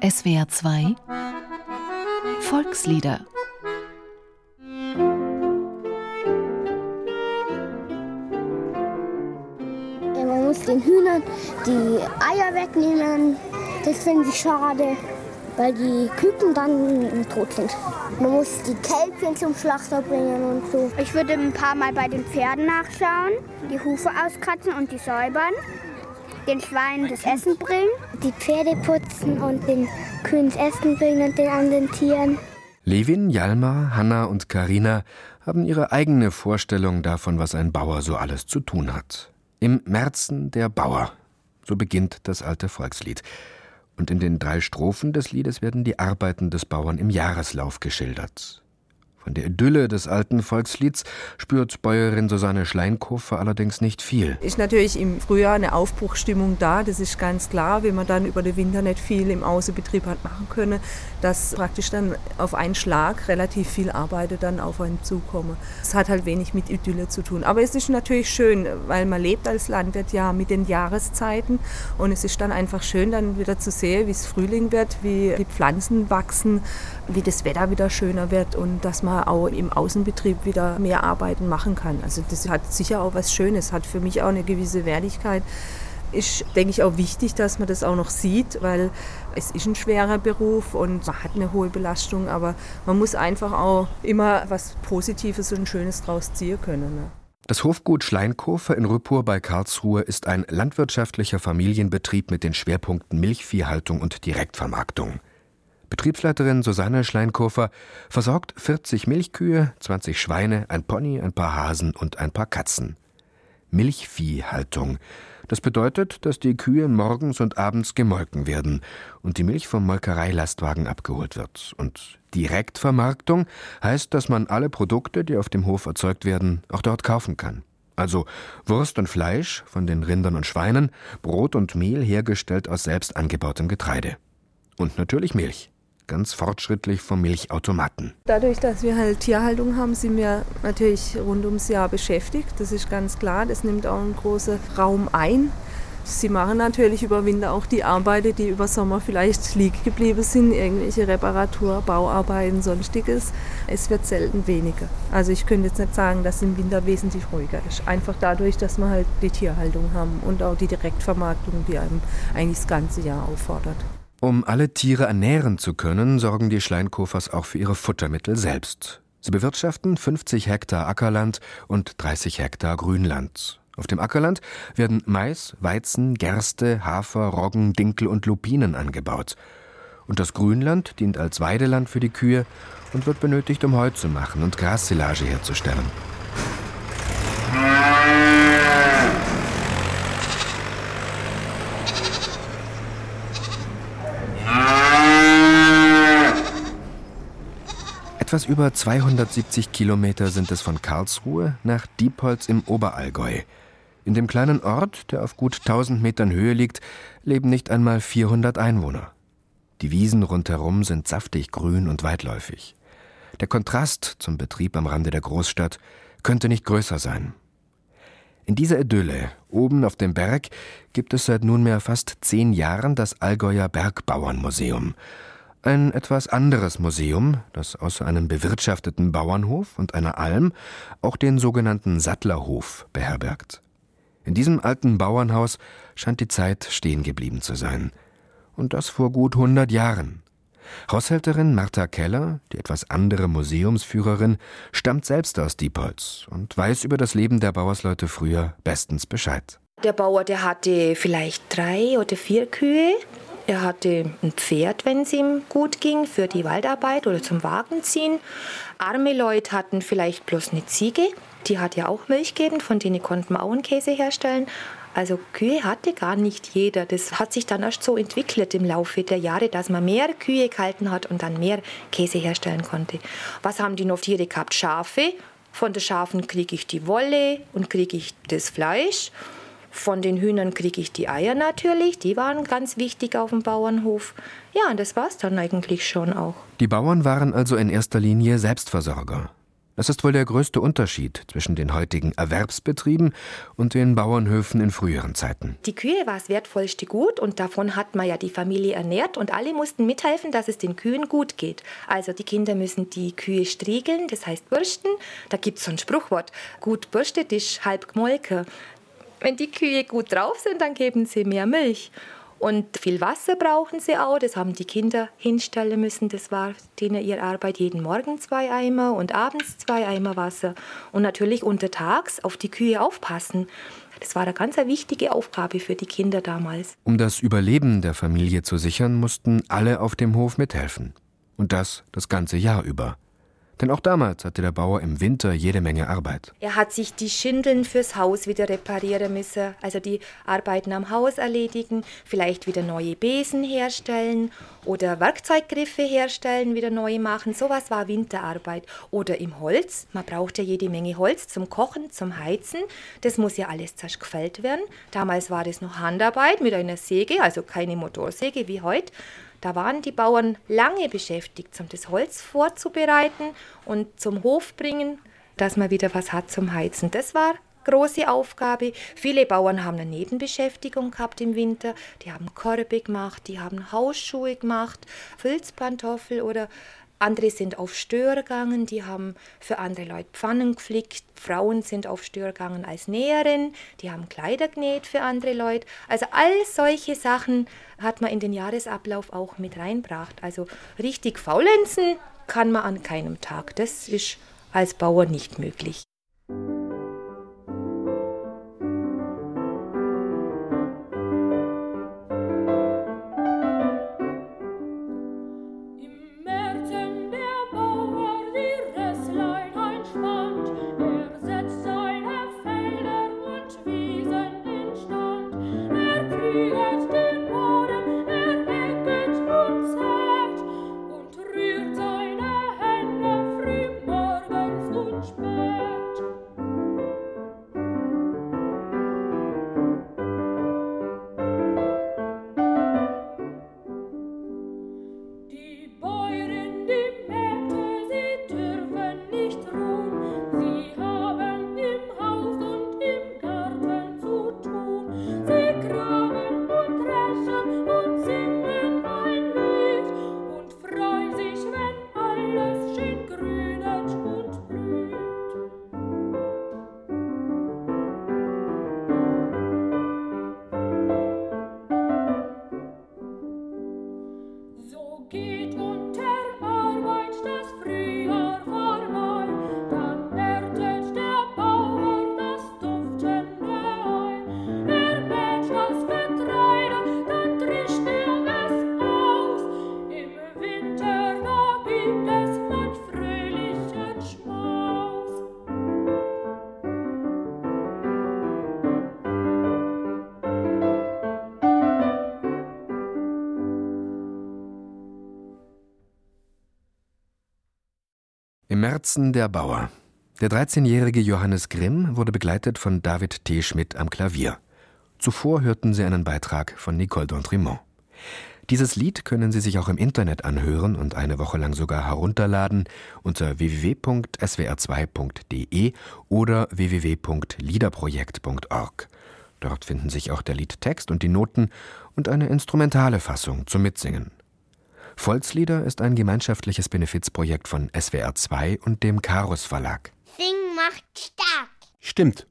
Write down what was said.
SWR 2 Volkslieder Man muss den Hühnern die Eier wegnehmen. Das finde ich schade, weil die Küken dann tot sind. Man muss die Kälbchen zum Schlachter bringen und so. Ich würde ein paar Mal bei den Pferden nachschauen, die Hufe auskratzen und die säubern, den Schweinen das Essen bringen. Die Pferde putzen und den Kühen das Essen bringen und den anderen Tieren. Levin, Jalmar, Hanna und Karina haben ihre eigene Vorstellung davon, was ein Bauer so alles zu tun hat. Im Märzen der Bauer. So beginnt das alte Volkslied. Und in den drei Strophen des Liedes werden die Arbeiten des Bauern im Jahreslauf geschildert. Von der Idylle des alten Volkslieds spürt Bäuerin Susanne Schleinkofer allerdings nicht viel. Ist natürlich im Frühjahr eine Aufbruchstimmung da, das ist ganz klar, wenn man dann über den Winter nicht viel im Außenbetrieb hat machen können, dass praktisch dann auf einen Schlag relativ viel Arbeit dann auf einen zukommen. Es hat halt wenig mit Idylle zu tun. Aber es ist natürlich schön, weil man lebt als Landwirt ja mit den Jahreszeiten und es ist dann einfach schön, dann wieder zu sehen, wie es Frühling wird, wie die Pflanzen wachsen, wie das Wetter wieder schöner wird und dass man auch im Außenbetrieb wieder mehr Arbeiten machen kann. Also das hat sicher auch was Schönes, hat für mich auch eine gewisse Wertigkeit. Ist, denke ich, auch wichtig, dass man das auch noch sieht, weil es ist ein schwerer Beruf und man hat eine hohe Belastung, aber man muss einfach auch immer was Positives und Schönes draus ziehen können. Ne? Das Hofgut Schleinkofer in Rüppur bei Karlsruhe ist ein landwirtschaftlicher Familienbetrieb mit den Schwerpunkten Milchviehhaltung und Direktvermarktung. Betriebsleiterin Susanne Schleinkofer versorgt 40 Milchkühe, 20 Schweine, ein Pony, ein paar Hasen und ein paar Katzen. Milchviehhaltung. Das bedeutet, dass die Kühe morgens und abends gemolken werden und die Milch vom Molkereilastwagen abgeholt wird. Und Direktvermarktung heißt, dass man alle Produkte, die auf dem Hof erzeugt werden, auch dort kaufen kann. Also Wurst und Fleisch von den Rindern und Schweinen, Brot und Mehl hergestellt aus selbst angebautem Getreide. Und natürlich Milch ganz fortschrittlich vom Milchautomaten. Dadurch, dass wir halt Tierhaltung haben, sind wir natürlich rund ums Jahr beschäftigt. Das ist ganz klar. Das nimmt auch einen großen Raum ein. Sie machen natürlich über Winter auch die Arbeiten, die über Sommer vielleicht liegen geblieben sind, irgendwelche Reparatur, Bauarbeiten, sonstiges. Es wird selten weniger. Also ich könnte jetzt nicht sagen, dass im Winter wesentlich ruhiger ist. Einfach dadurch, dass wir halt die Tierhaltung haben und auch die Direktvermarktung, die einem eigentlich das ganze Jahr auffordert. Um alle Tiere ernähren zu können, sorgen die Schleinkofers auch für ihre Futtermittel selbst. Sie bewirtschaften 50 Hektar Ackerland und 30 Hektar Grünland. Auf dem Ackerland werden Mais, Weizen, Gerste, Hafer, Roggen, Dinkel und Lupinen angebaut. Und das Grünland dient als Weideland für die Kühe und wird benötigt, um Heu zu machen und Grassilage herzustellen. Etwas über 270 Kilometer sind es von Karlsruhe nach Diepholz im Oberallgäu. In dem kleinen Ort, der auf gut 1000 Metern Höhe liegt, leben nicht einmal 400 Einwohner. Die Wiesen rundherum sind saftig grün und weitläufig. Der Kontrast zum Betrieb am Rande der Großstadt könnte nicht größer sein. In dieser Idylle, oben auf dem Berg, gibt es seit nunmehr fast zehn Jahren das Allgäuer Bergbauernmuseum, ein etwas anderes Museum, das außer einem bewirtschafteten Bauernhof und einer Alm auch den sogenannten Sattlerhof beherbergt. In diesem alten Bauernhaus scheint die Zeit stehen geblieben zu sein. Und das vor gut hundert Jahren. Haushälterin Martha Keller, die etwas andere Museumsführerin, stammt selbst aus Diepholz und weiß über das Leben der Bauersleute früher bestens Bescheid. Der Bauer, der hatte vielleicht drei oder vier Kühe er hatte ein Pferd, wenn es ihm gut ging, für die Waldarbeit oder zum Wagenziehen. Arme Leute hatten vielleicht bloß eine Ziege. Die hat ja auch Milch gegeben, von denen konnten wir auch einen Käse herstellen. Also Kühe hatte gar nicht jeder. Das hat sich dann erst so entwickelt im Laufe der Jahre, dass man mehr Kühe gehalten hat und dann mehr Käse herstellen konnte. Was haben die noch Tiere gehabt? Schafe. Von den Schafen kriege ich die Wolle und kriege ich das Fleisch. Von den Hühnern kriege ich die Eier natürlich, die waren ganz wichtig auf dem Bauernhof. Ja, und das war es dann eigentlich schon auch. Die Bauern waren also in erster Linie Selbstversorger. Das ist wohl der größte Unterschied zwischen den heutigen Erwerbsbetrieben und den Bauernhöfen in früheren Zeiten. Die Kühe war das wertvollste Gut und davon hat man ja die Familie ernährt und alle mussten mithelfen, dass es den Kühen gut geht. Also die Kinder müssen die Kühe striegeln, das heißt bürsten. Da gibt es so ein Spruchwort, gut bürstet ist halb gemolken. Wenn die Kühe gut drauf sind, dann geben sie mehr Milch. Und viel Wasser brauchen sie auch. Das haben die Kinder hinstellen müssen. Das war denen ihre Arbeit. Jeden Morgen zwei Eimer und abends zwei Eimer Wasser. Und natürlich untertags auf die Kühe aufpassen. Das war eine ganz wichtige Aufgabe für die Kinder damals. Um das Überleben der Familie zu sichern, mussten alle auf dem Hof mithelfen. Und das das ganze Jahr über. Denn auch damals hatte der Bauer im Winter jede Menge Arbeit. Er hat sich die Schindeln fürs Haus wieder reparieren müssen, also die Arbeiten am Haus erledigen, vielleicht wieder neue Besen herstellen oder Werkzeuggriffe herstellen, wieder neu machen. Sowas war Winterarbeit. Oder im Holz. Man braucht ja jede Menge Holz zum Kochen, zum Heizen. Das muss ja alles zuerst gefällt werden. Damals war das noch Handarbeit mit einer Säge, also keine Motorsäge wie heute. Da waren die Bauern lange beschäftigt, um das Holz vorzubereiten und zum Hof bringen, dass man wieder was hat zum Heizen. Das war große Aufgabe. Viele Bauern haben eine Nebenbeschäftigung gehabt im Winter. Die haben Korbe gemacht, die haben Hausschuhe gemacht, Filzpantoffel oder andere sind auf Stör gegangen, die haben für andere Leute Pfannen geflickt. Frauen sind auf Stör gegangen als Näherin, die haben Kleider genäht für andere Leute. Also all solche Sachen hat man in den Jahresablauf auch mit reinbracht. Also richtig faulenzen kann man an keinem Tag. Das ist als Bauer nicht möglich. Im Märzen der Bauer. Der 13-jährige Johannes Grimm wurde begleitet von David T. Schmidt am Klavier. Zuvor hörten Sie einen Beitrag von Nicole D'Entremont. Dieses Lied können Sie sich auch im Internet anhören und eine Woche lang sogar herunterladen unter www.swr2.de oder www.liederprojekt.org. Dort finden sich auch der Liedtext und die Noten und eine instrumentale Fassung zum Mitsingen. Volkslieder ist ein gemeinschaftliches Benefizprojekt von SWR2 und dem Karus Verlag. Sing macht stark. Stimmt.